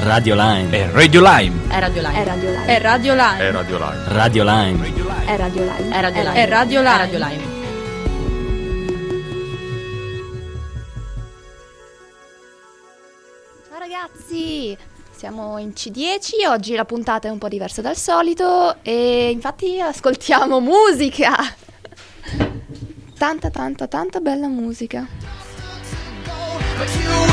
Radio Line. È Radio Lime. È Radio Live. È radio live. È Radio Line. È Radio Live. Radio Line. È radio live. È Radio Live. È Radio È Live. Radio Live. Ciao ragazzi! Siamo in C10, oggi la puntata è un po' diversa dal solito e infatti ascoltiamo musica! Tanta, tanta, tanta bella musica. Shadows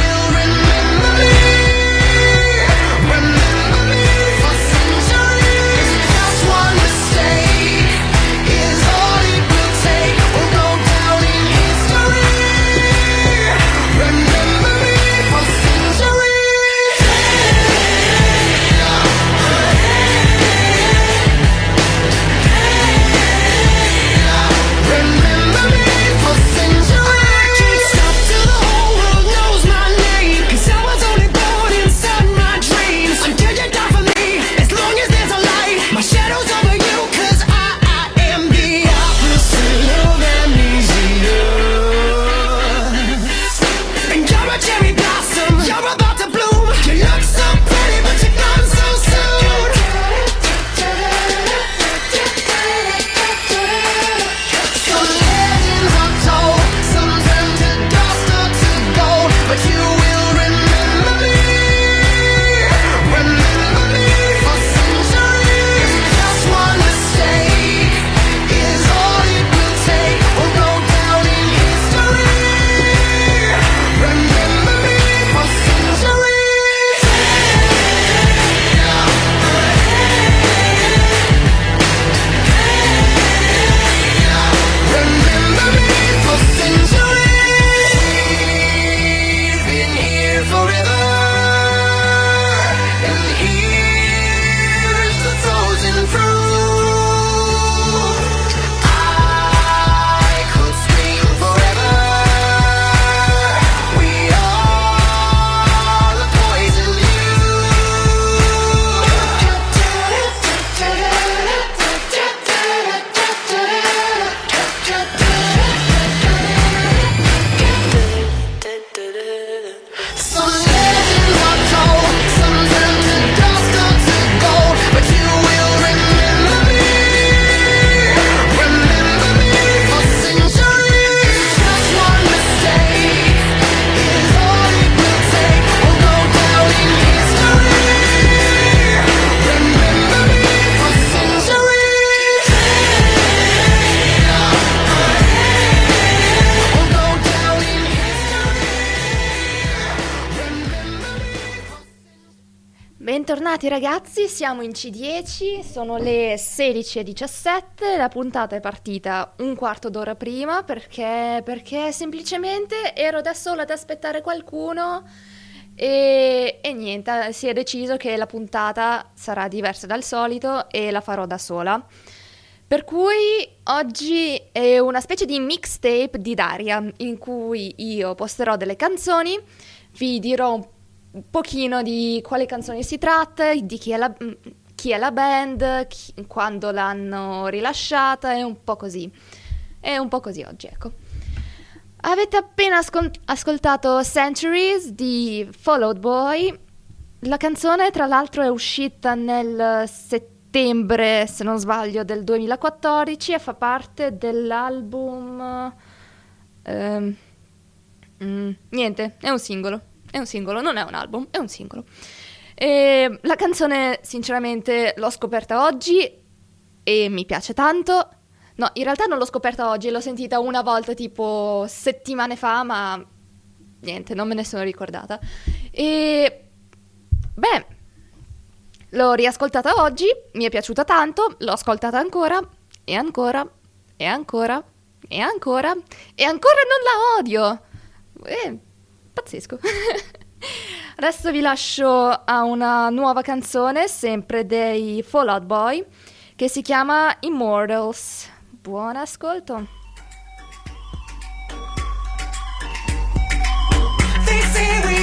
ragazzi, siamo in C10, sono le 16.17, la puntata è partita un quarto d'ora prima perché, perché semplicemente ero da sola ad aspettare qualcuno e, e niente, si è deciso che la puntata sarà diversa dal solito e la farò da sola. Per cui oggi è una specie di mixtape di Daria in cui io posterò delle canzoni, vi dirò un un pochino di quale canzone si tratta, di chi è la, mm, chi è la band, chi- quando l'hanno rilasciata e un po' così. È un po' così oggi, ecco. Avete appena ascol- ascoltato Centuries di Fall Out Boy. La canzone, tra l'altro, è uscita nel settembre, se non sbaglio, del 2014 e fa parte dell'album... ehm, mm, niente, è un singolo. È un singolo, non è un album, è un singolo. E la canzone, sinceramente, l'ho scoperta oggi e mi piace tanto. No, in realtà non l'ho scoperta oggi, l'ho sentita una volta tipo settimane fa, ma niente, non me ne sono ricordata. E beh, l'ho riascoltata oggi, mi è piaciuta tanto, l'ho ascoltata ancora e ancora e ancora e ancora e ancora non la odio. Eh, pazzesco. Adesso vi lascio a una nuova canzone, sempre dei Fall Out Boy, che si chiama Immortals. Buon ascolto. They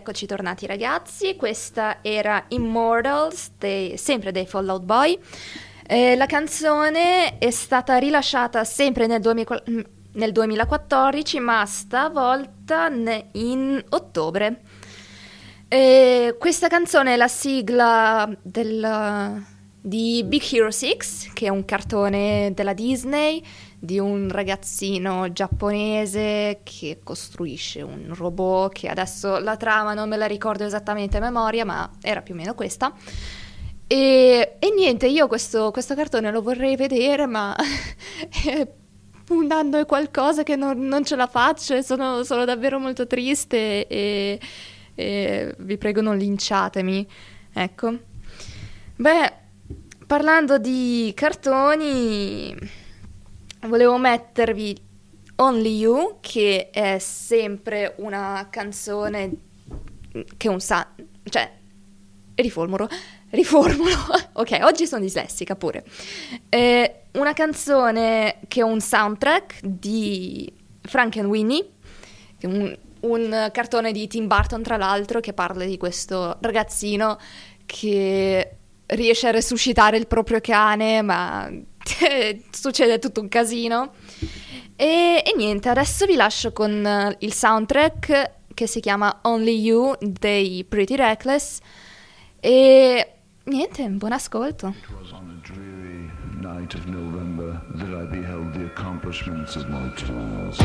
eccoci tornati ragazzi, questa era Immortals, dei- sempre dei Fallout Boy. Eh, la canzone è stata rilasciata sempre nel, 2000 nel 2014, ma stavolta in ottobre. Eh, questa canzone è la sigla del- di Big Hero 6, che è un cartone della Disney di un ragazzino giapponese che costruisce un robot che adesso la trama non me la ricordo esattamente a memoria, ma era più o meno questa. E, e niente, io questo, questo cartone lo vorrei vedere, ma un anno è qualcosa che non, non ce la faccio e sono, sono davvero molto triste e, e vi prego non linciatemi. Ecco. Beh, parlando di cartoni, volevo mettervi Only You, che è sempre una canzone che un sa... cioè, riformulo, riformulo, ok, oggi sono dislessica pure. È una canzone che è un soundtrack di Frank and Winnie, che è un, un cartone di Tim Burton tra l'altro, che parla di questo ragazzino che riesce a resuscitare il proprio cane, ma succede tutto un casino. E, e niente, adesso vi lascio con eh, il soundtrack che si chiama Only You dei Pretty Reckless. E niente, buon ascolto. It was on a dreary night of November that I beheld the accomplishments of my toils.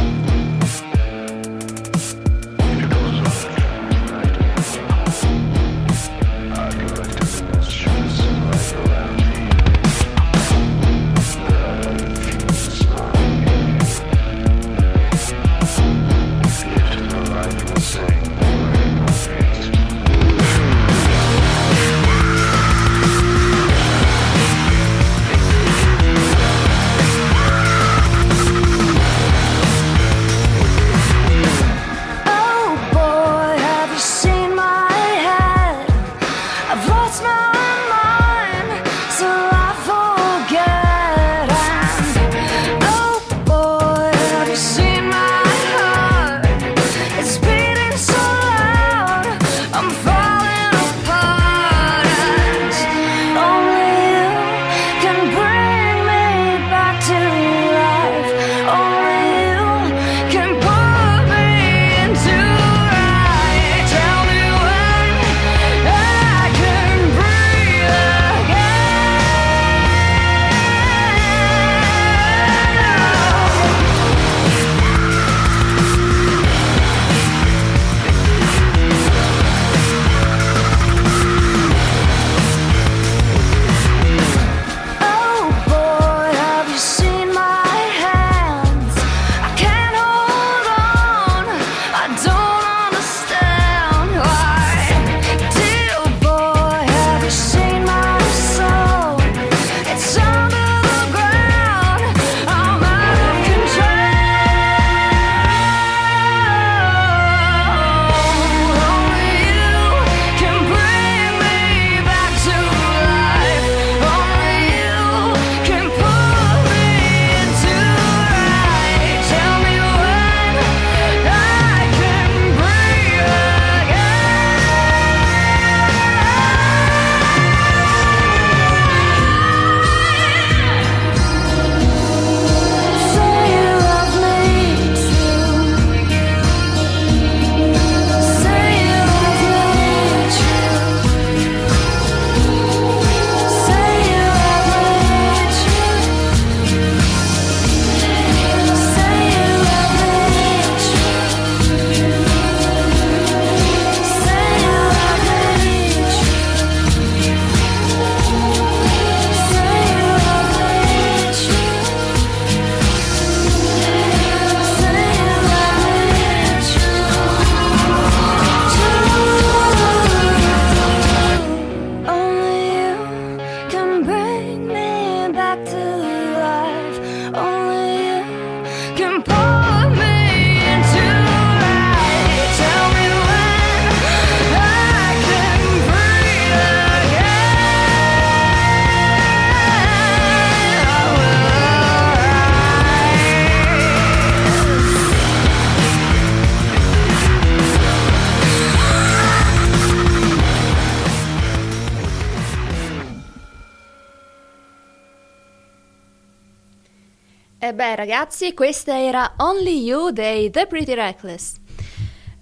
E beh ragazzi, questa era Only You dei The Pretty Reckless.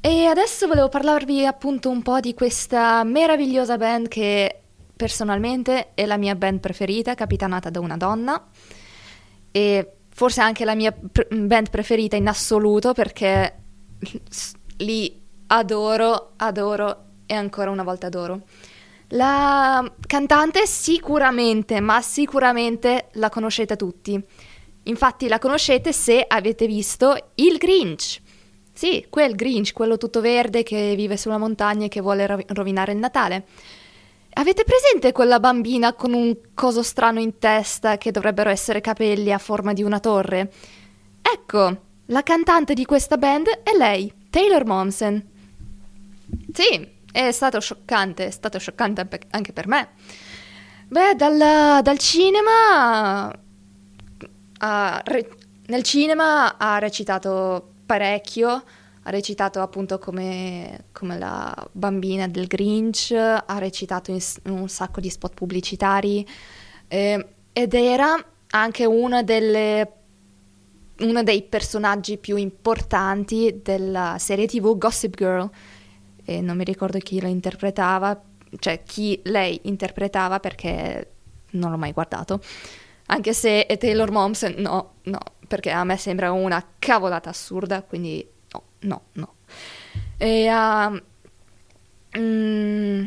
E adesso volevo parlarvi appunto un po' di questa meravigliosa band che personalmente è la mia band preferita, capitanata da una donna. E forse anche la mia pr- band preferita in assoluto perché li adoro, adoro e ancora una volta adoro. La cantante sicuramente, ma sicuramente la conoscete tutti. Infatti la conoscete se avete visto il Grinch. Sì, quel Grinch, quello tutto verde che vive sulla montagna e che vuole ro- rovinare il Natale. Avete presente quella bambina con un coso strano in testa che dovrebbero essere capelli a forma di una torre? Ecco, la cantante di questa band è lei, Taylor Momsen. Sì, è stato scioccante, è stato scioccante anche- per me. Beh, dal, dal cinema re- nel cinema ha recitato parecchio, ha recitato appunto come, come la bambina del Grinch, ha recitato in un sacco di spot pubblicitari eh, ed era anche una delle, uno dei personaggi più importanti della serie tv Gossip Girl. E non mi ricordo chi la interpretava, cioè chi lei interpretava perché non l'ho mai guardato. Anche se è Taylor Momsen, no, no, perché a me sembra una cavolata assurda, quindi no, no, no. E ha, mm,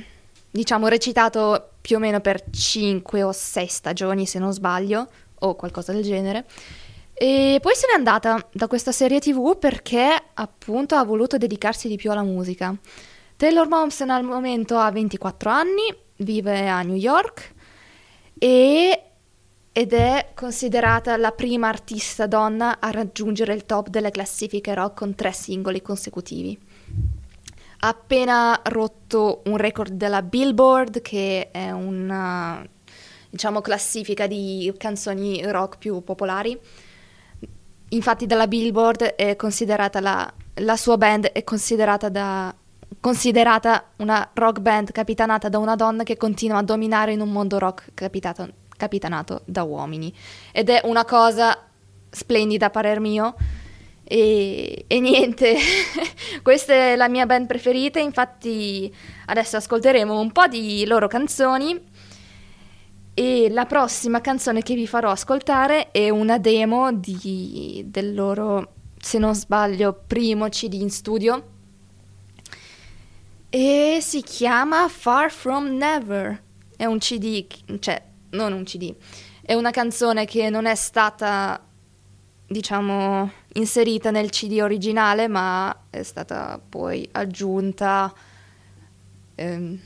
diciamo, recitato più o meno per 5 o 6 stagioni, se non sbaglio, o qualcosa del genere. E poi se n'è andata da questa serie TV perché appunto ha voluto dedicarsi di più alla musica. Taylor Momsen al momento ha 24 anni, vive a New York e ed è considerata la prima artista donna a raggiungere il top delle classifiche rock con tre singoli consecutivi. ha appena rotto un record della Billboard, che è una diciamo classifica di canzoni rock più popolari. Infatti dalla Billboard la, la sua band è considerata da considerata una rock band capitanata da una donna che continua a dominare in un mondo rock capitato- capitanato da uomini. Ed è una cosa splendida a parer mio. E, e niente, questa è la mia band preferita, infatti adesso ascolteremo un po' di loro canzoni e la prossima canzone che vi farò ascoltare è una demo di- del loro, se non sbaglio, primo CD in studio e si chiama Far From Never. È un CD, cioè, non un CD, è una canzone che non è stata, diciamo, inserita nel CD originale, ma è stata poi aggiunta, ehm,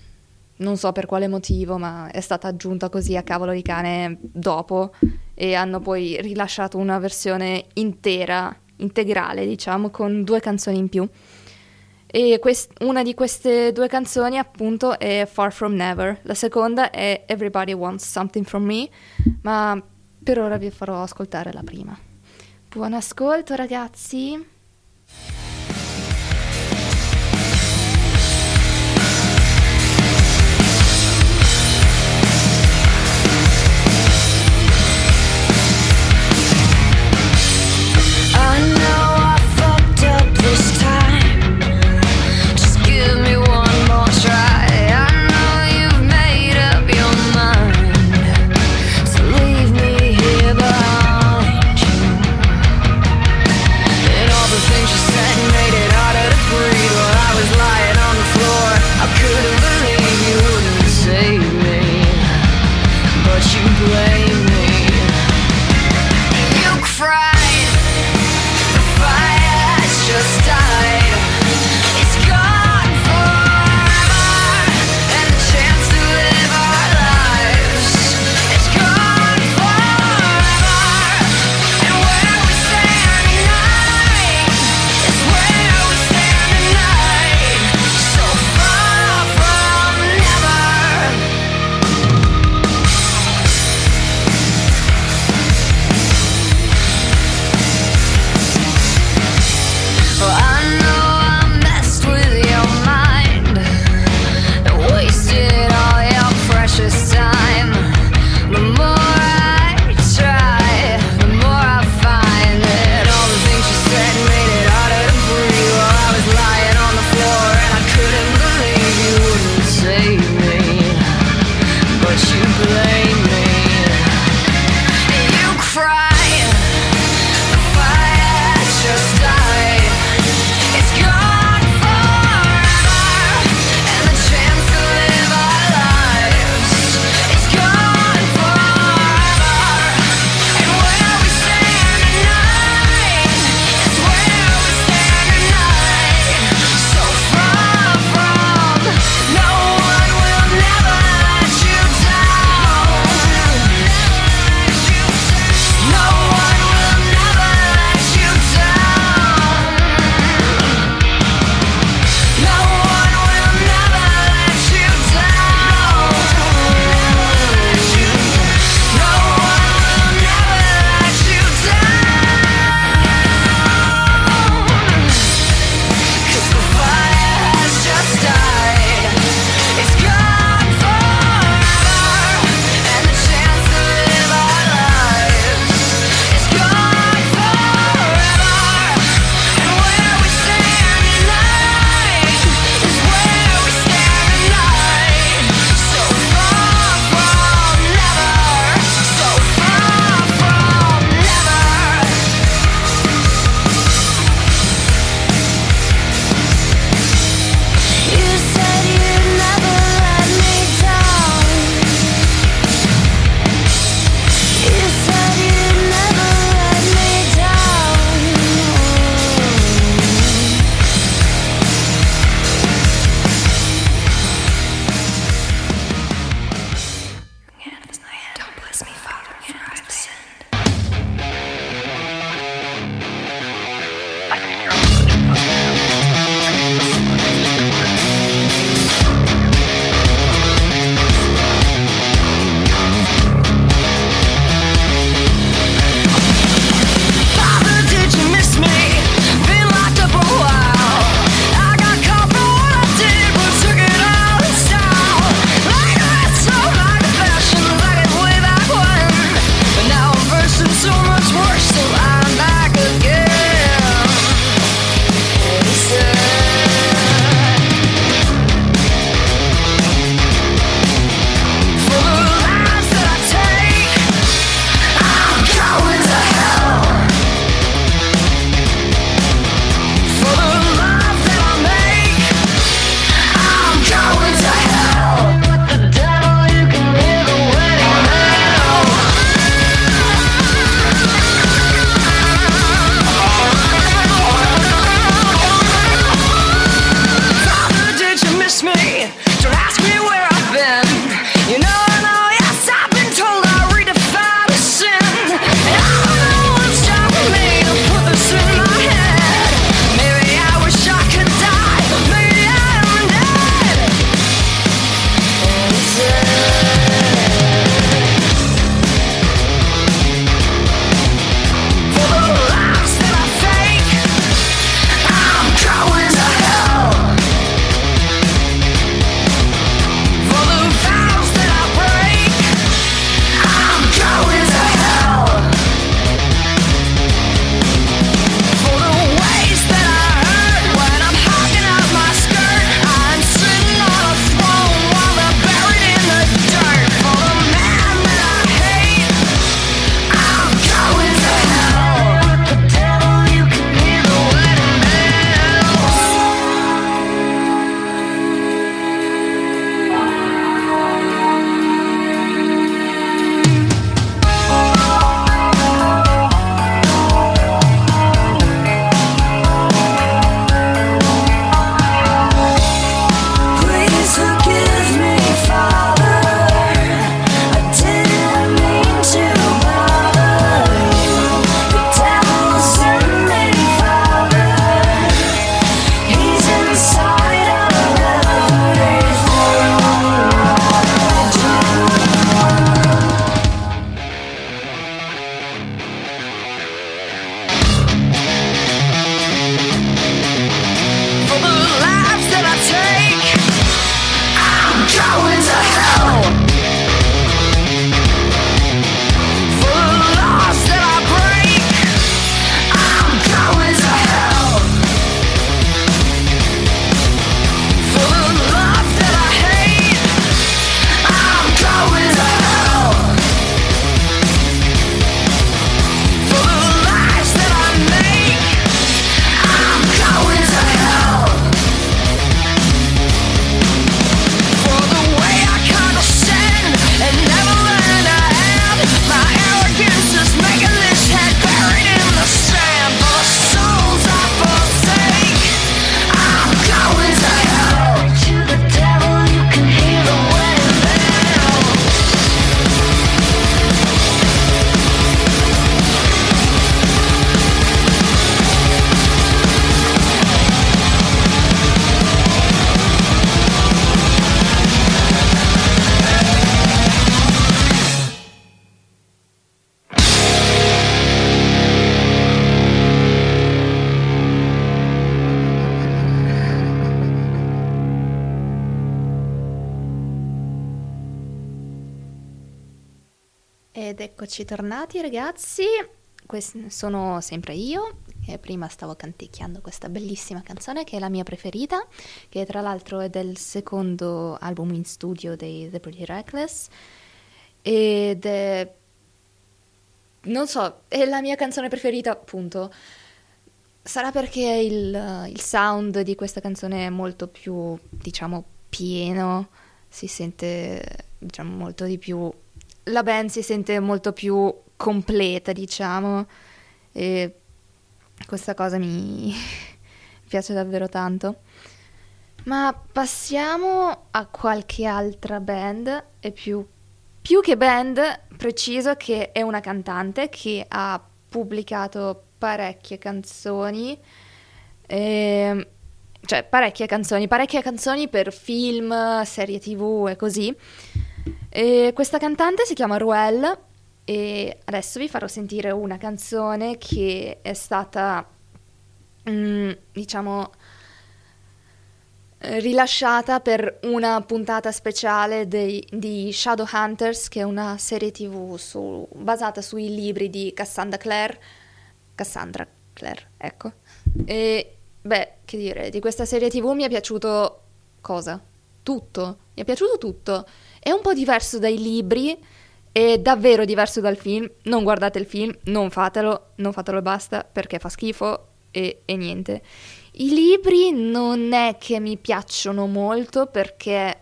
non so per quale motivo, ma è stata aggiunta così a cavolo di cane dopo e hanno poi rilasciato una versione intera, integrale, diciamo, con due canzoni in più. E quest- una di queste due canzoni appunto è Far From Never, la seconda è Everybody Wants Something From Me, ma per ora vi farò ascoltare la prima. Buon ascolto ragazzi! Ed eccoci tornati ragazzi, Quest- sono sempre io e prima stavo canticchiando questa bellissima canzone che è la mia preferita, che tra l'altro è del secondo album in studio dei The Pretty Reckless ed è, non so, è la mia canzone preferita appunto. Sarà perché il, il sound di questa canzone è molto più, diciamo, pieno, si sente, diciamo, molto di più la band si sente molto più completa, diciamo, e questa cosa mi piace davvero tanto. Ma passiamo a qualche altra band, e più, più che band, preciso che è una cantante che ha pubblicato parecchie canzoni, ehm, cioè parecchie canzoni, parecchie canzoni per film, serie tv e così. E questa cantante si chiama Ruel e adesso vi farò sentire una canzone che è stata, mm, diciamo, eh, rilasciata per una puntata speciale dei- di Shadowhunters, che è una serie tv su- basata sui libri di Cassandra Clare. Cassandra Clare, ecco. E beh, che dire, di questa serie tv mi è piaciuto cosa? Tutto, mi è piaciuto tutto. È un po' diverso dai libri, è davvero diverso dal film. Non guardate il film, non fatelo, non fatelo e basta perché fa schifo e, e niente. I libri non è che mi piacciono molto perché,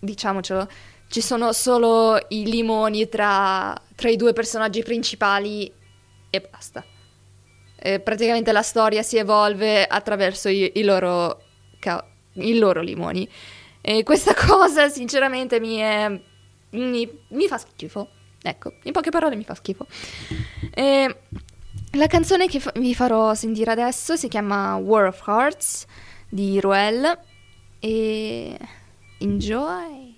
diciamocelo, ci sono solo i limoni tra, tra i due personaggi principali e basta. E praticamente la storia si evolve attraverso i, i loro, ca- i loro limoni. E questa cosa, sinceramente, mi, è, mi, mi fa schifo. Ecco, in poche parole mi fa schifo. E la canzone che fa- vi farò sentire adesso si chiama War of Hearts di Ruel. E enjoy!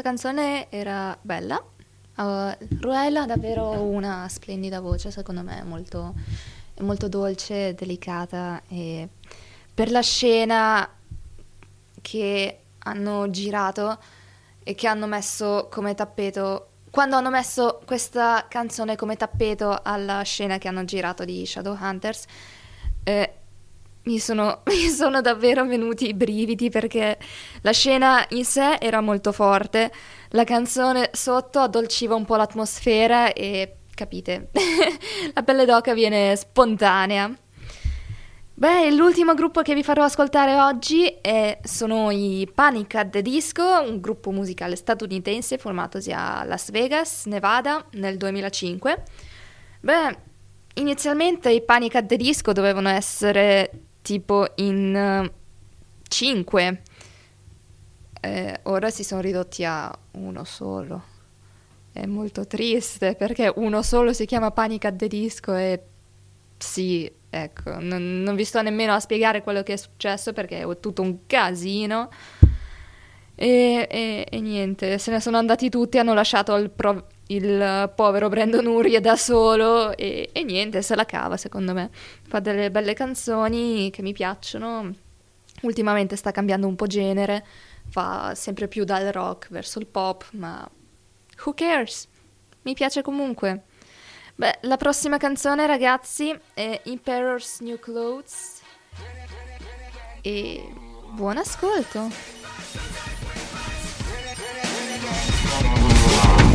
Questa canzone era bella. Uh, Ruella ha davvero una splendida voce, secondo me, molto, molto dolce, delicata e per la scena che hanno girato e che hanno messo come tappeto quando hanno messo questa canzone come tappeto alla scena che hanno girato di Shadowhunters eh, mi sono, mi sono davvero venuti i brividi perché la scena in sé era molto forte, la canzone sotto addolciva un po' l'atmosfera e capite, la pelle d'oca viene spontanea. Beh, l'ultimo gruppo che vi farò ascoltare oggi è- sono i Panic at the Disco, un gruppo musicale statunitense formatosi a Las Vegas, Nevada, nel 2005. Beh, inizialmente i Panic at the Disco dovevano essere tipo in 5, ora si sono ridotti a uno solo. È molto triste perché uno solo si chiama Panic at the Disco e sì, ecco, non, non vi sto nemmeno a spiegare quello che è successo perché è tutto un casino. E, e- e niente, se ne sono andati tutti, hanno lasciato il, pro- il povero Brandon Urie da solo e, e niente, se la cava secondo me. Fa delle belle canzoni che mi piacciono. Ultimamente sta cambiando un po' genere, fa sempre più dal rock verso il pop, ma who cares? Mi piace comunque. Beh, la prossima canzone, ragazzi, è Emperor's New Clothes. E buon ascolto.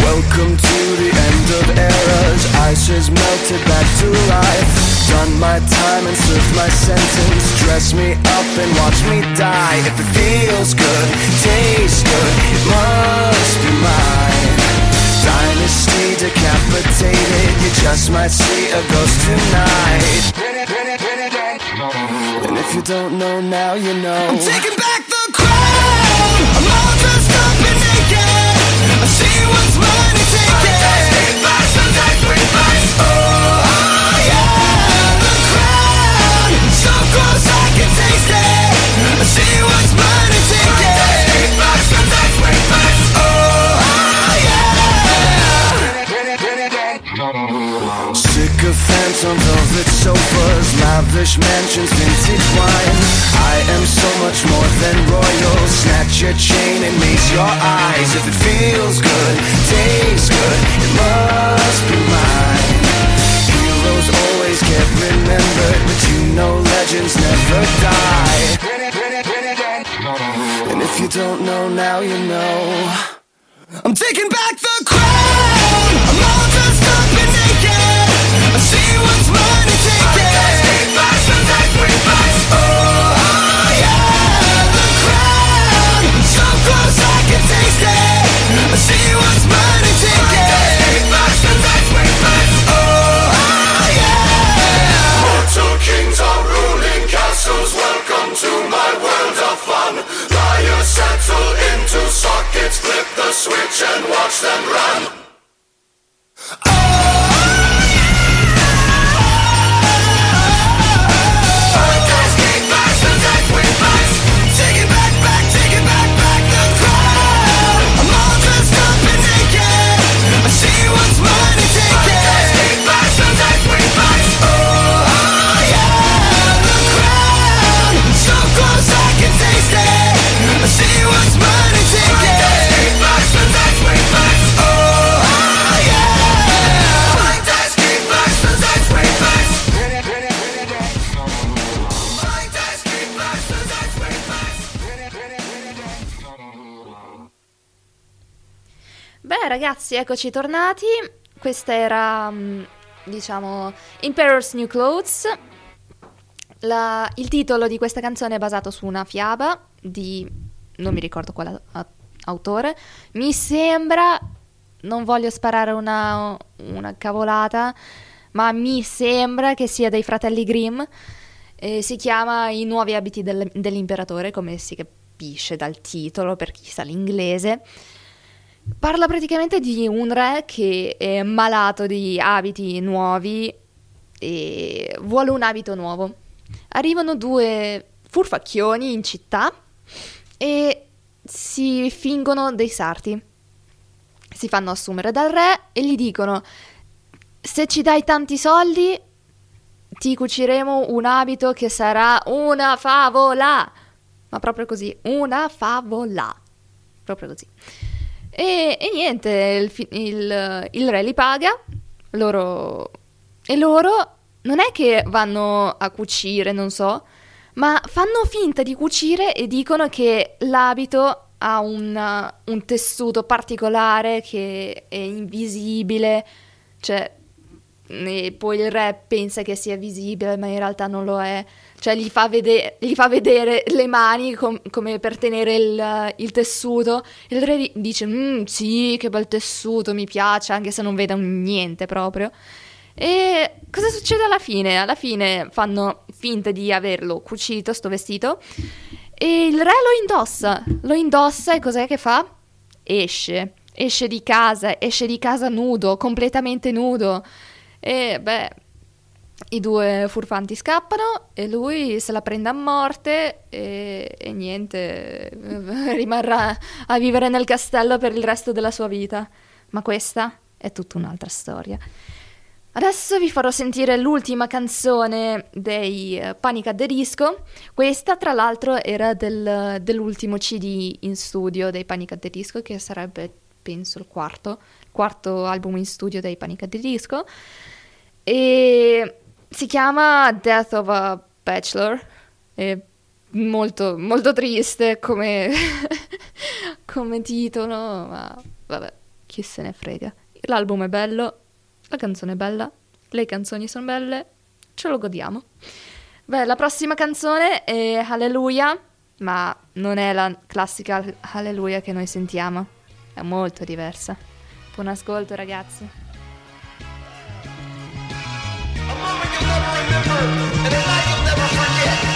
Welcome to the end of eras. Ice has melted back to life. Done my time and served my sentence. Dress me up and watch me die. If it feels good, tastes good, it must be mine. Dynasty decapitated. You just might see a ghost tonight. And if you don't know now, you know. I'm taking back the crown. Sycophants on velvet sofas, lavish mansions, your chain and raise your eyes. If it feels good, tastes good, it must be mine. Heroes always get remembered, but you know legends never die. And if you don't know now, you know. I'm taking back the crown. I'm all dressed up and naked. I see what's mine switch and watch them run. Ragazzi, eccoci tornati. Questa era, mm, diciamo, Emperor's New Clothes. La- il titolo di questa canzone è basato su una fiaba di... non mi ricordo quale autore. Mi sembra, non voglio sparare una, una cavolata, ma mi sembra che sia dei fratelli Grimm. Eh, si chiama I nuovi abiti del- dell'imperatore, come si capisce dal titolo per chi sa l'inglese. Parla praticamente di un re che è malato di abiti nuovi e vuole un abito nuovo. Arrivano due furfacchioni in città e si fingono dei sarti. Si fanno assumere dal re e gli dicono: Se ci dai tanti soldi, ti cuciremo un abito che sarà una favola. Ma proprio così, una favola. Proprio così. E, e niente, il, il- il re li paga, loro... E loro non è che vanno a cucire, non so, ma fanno finta di cucire e dicono che l'abito ha un, un tessuto particolare che è invisibile, cioè e poi il re pensa che sia visibile, ma in realtà non lo è. Cioè, gli fa, vede- gli fa vedere le mani com- come per tenere il, il tessuto. Il re di- dice: "Mm, Sì, che bel tessuto, mi piace, anche se non vede un niente proprio. E cosa succede alla fine? Alla fine fanno finta di averlo cucito, sto vestito, e il re lo indossa. Lo indossa e cos'è che fa? Esce. Esce di casa, esce di casa nudo, completamente nudo. E beh, i due furfanti scappano e lui se la prende a morte e, e niente, rimarrà a vivere nel castello per il resto della sua vita. Ma questa è tutta un'altra storia. Adesso vi farò sentire l'ultima canzone dei eh, Panic at the Disco. Questa, tra l'altro, era del- dell'ultimo CD in studio dei Panic at the Disco, che sarebbe, penso, il quarto, quarto album in studio dei Panic at the Disco. E si chiama Death of a Bachelor. È molto, molto triste come, come titolo, ma vabbè, chi se ne frega. L'album è bello, la canzone è bella, le canzoni sono belle, ce lo godiamo. Beh, la prossima canzone è Hallelujah, ma non è la classica Hallelujah che noi sentiamo, è molto diversa. Buon ascolto ragazzi. a moment you'll never remember and a night you'll never forget.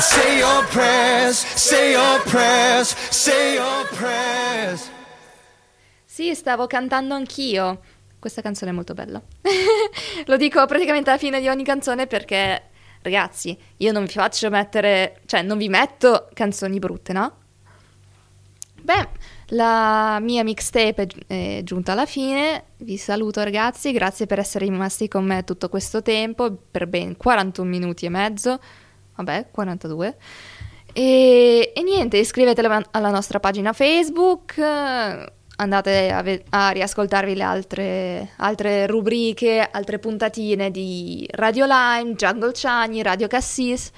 Say your prayers, say your prayers, say your prayers. Sì, stavo cantando anch'io. questa canzone è molto bella. Lo dico praticamente alla fine di ogni canzone perché, ragazzi, io non vi faccio mettere, cioè non vi metto canzoni brutte, no? Beh, la mia mixtape è gi- è giunta alla fine. Vi saluto ragazzi, grazie per essere rimasti con me tutto questo tempo, per ben 41 minuti e mezzo. Vabbè, 42. E, e niente, iscrivetevi alla- nostra pagina Facebook, andate a, ve- a riascoltarvi le altre, altre rubriche, altre puntatine di Radio Lime, Jungle Chani, Radio Cassis.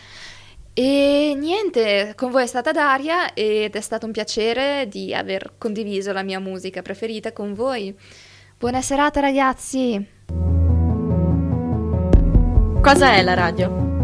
E niente, con voi è stata Daria ed è stato un piacere di aver condiviso la mia musica preferita con voi. Buona serata ragazzi! Cosa è la radio?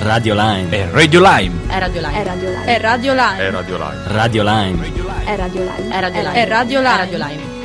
Radio Line. È Radio Lime. È Radio Live. È Radio Live. È Radio Live. È Radio Live. Radio Line. È Radio Live. È Radio Live. È Radio Live. È Radio Live.